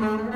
Mm-hmm.